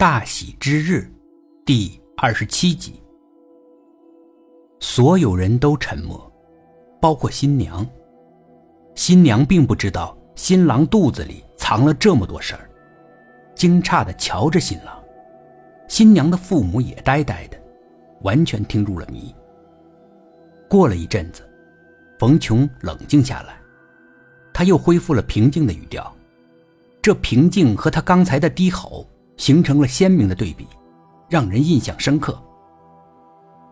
大喜之日，第二十七集。所有人都沉默，包括新娘。新娘并不知道新郎肚子里藏了这么多事儿，惊诧的瞧着新郎。新娘的父母也呆呆的，完全听入了迷。过了一阵子，冯琼冷静下来，他又恢复了平静的语调。这平静和他刚才的低吼形成了鲜明的对比，让人印象深刻。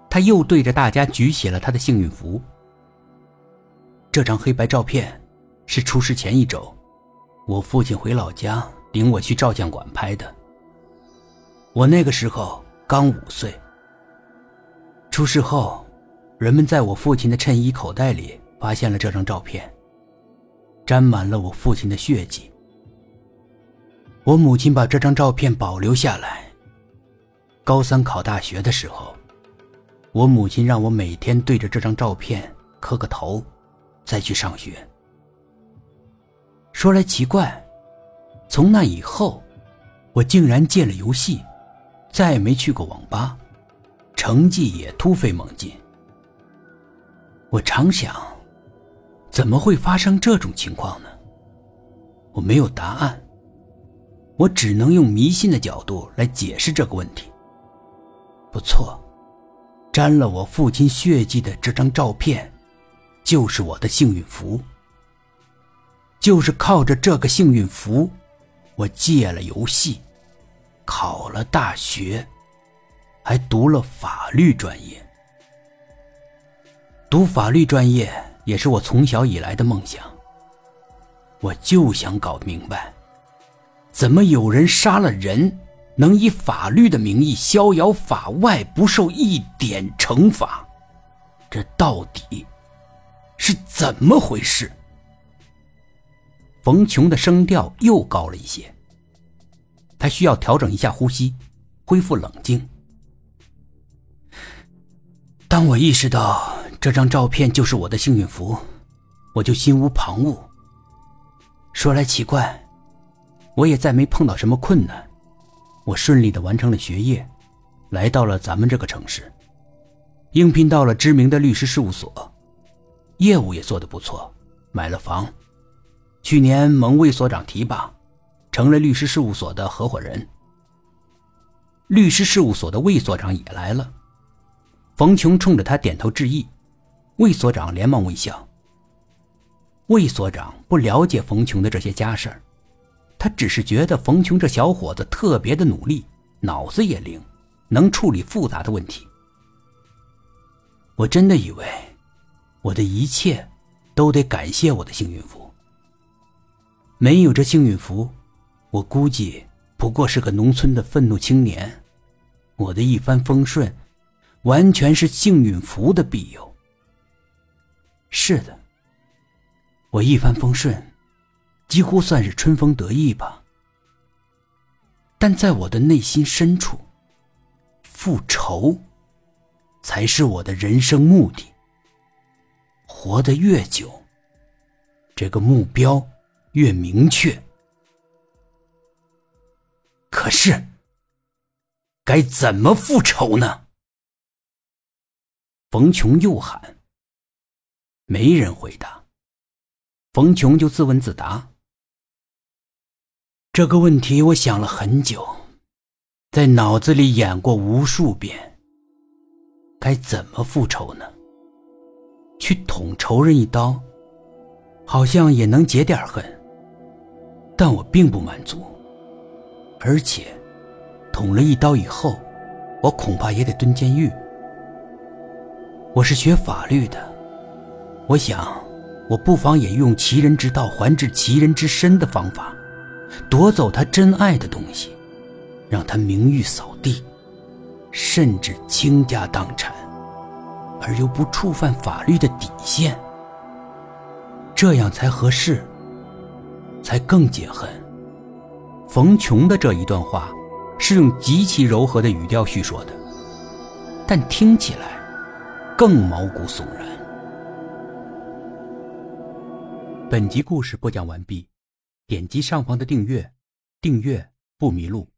他又对着大家举起了他的幸运符。这张黑白照片是出事前一周，我父亲回老家领我去照相馆拍的。我那个时候刚五岁。出事后，人们在我父亲的衬衣口袋里发现了这张照片，沾满了我父亲的血迹。我母亲把这张照片保留下来。高三考大学的时候，我母亲让我每天对着这张照片磕个头，再去上学。说来奇怪，从那以后，我竟然戒了游戏。再也没去过网吧，成绩也突飞猛进。我常想，怎么会发生这种情况呢？我没有答案，我只能用迷信的角度来解释这个问题。不错，沾了我父亲血迹的这张照片，就是我的幸运符。就是靠着这个幸运符，我戒了游戏。考了大学，还读了法律专业。读法律专业也是我从小以来的梦想。我就想搞明白，怎么有人杀了人，能以法律的名义逍遥法外，不受一点惩罚？这到底是怎么回事？冯琼的声调又高了一些。他需要调整一下呼吸，恢复冷静。当我意识到这张照片就是我的幸运符，我就心无旁骛。说来奇怪，我也再没碰到什么困难，我顺利的完成了学业，来到了咱们这个城市，应聘到了知名的律师事务所，业务也做得不错，买了房，去年蒙魏所长提拔。成了律师事务所的合伙人。律师事务所的魏所长也来了，冯琼冲着他点头致意，魏所长连忙微笑。魏所长不了解冯琼的这些家事儿，他只是觉得冯琼这小伙子特别的努力，脑子也灵，能处理复杂的问题。我真的以为，我的一切都得感谢我的幸运符，没有这幸运符。我估计不过是个农村的愤怒青年，我的一帆风顺，完全是幸运符的庇佑。是的，我一帆风顺，几乎算是春风得意吧。但在我的内心深处，复仇才是我的人生目的。活得越久，这个目标越明确。可是，该怎么复仇呢？冯琼又喊。没人回答。冯琼就自问自答。这个问题我想了很久，在脑子里演过无数遍。该怎么复仇呢？去捅仇人一刀，好像也能解点恨。但我并不满足。而且，捅了一刀以后，我恐怕也得蹲监狱。我是学法律的，我想，我不妨也用其人之道还治其人之身的方法，夺走他真爱的东西，让他名誉扫地，甚至倾家荡产，而又不触犯法律的底线，这样才合适，才更解恨。冯琼的这一段话，是用极其柔和的语调叙说的，但听起来更毛骨悚然。本集故事播讲完毕，点击上方的订阅，订阅不迷路。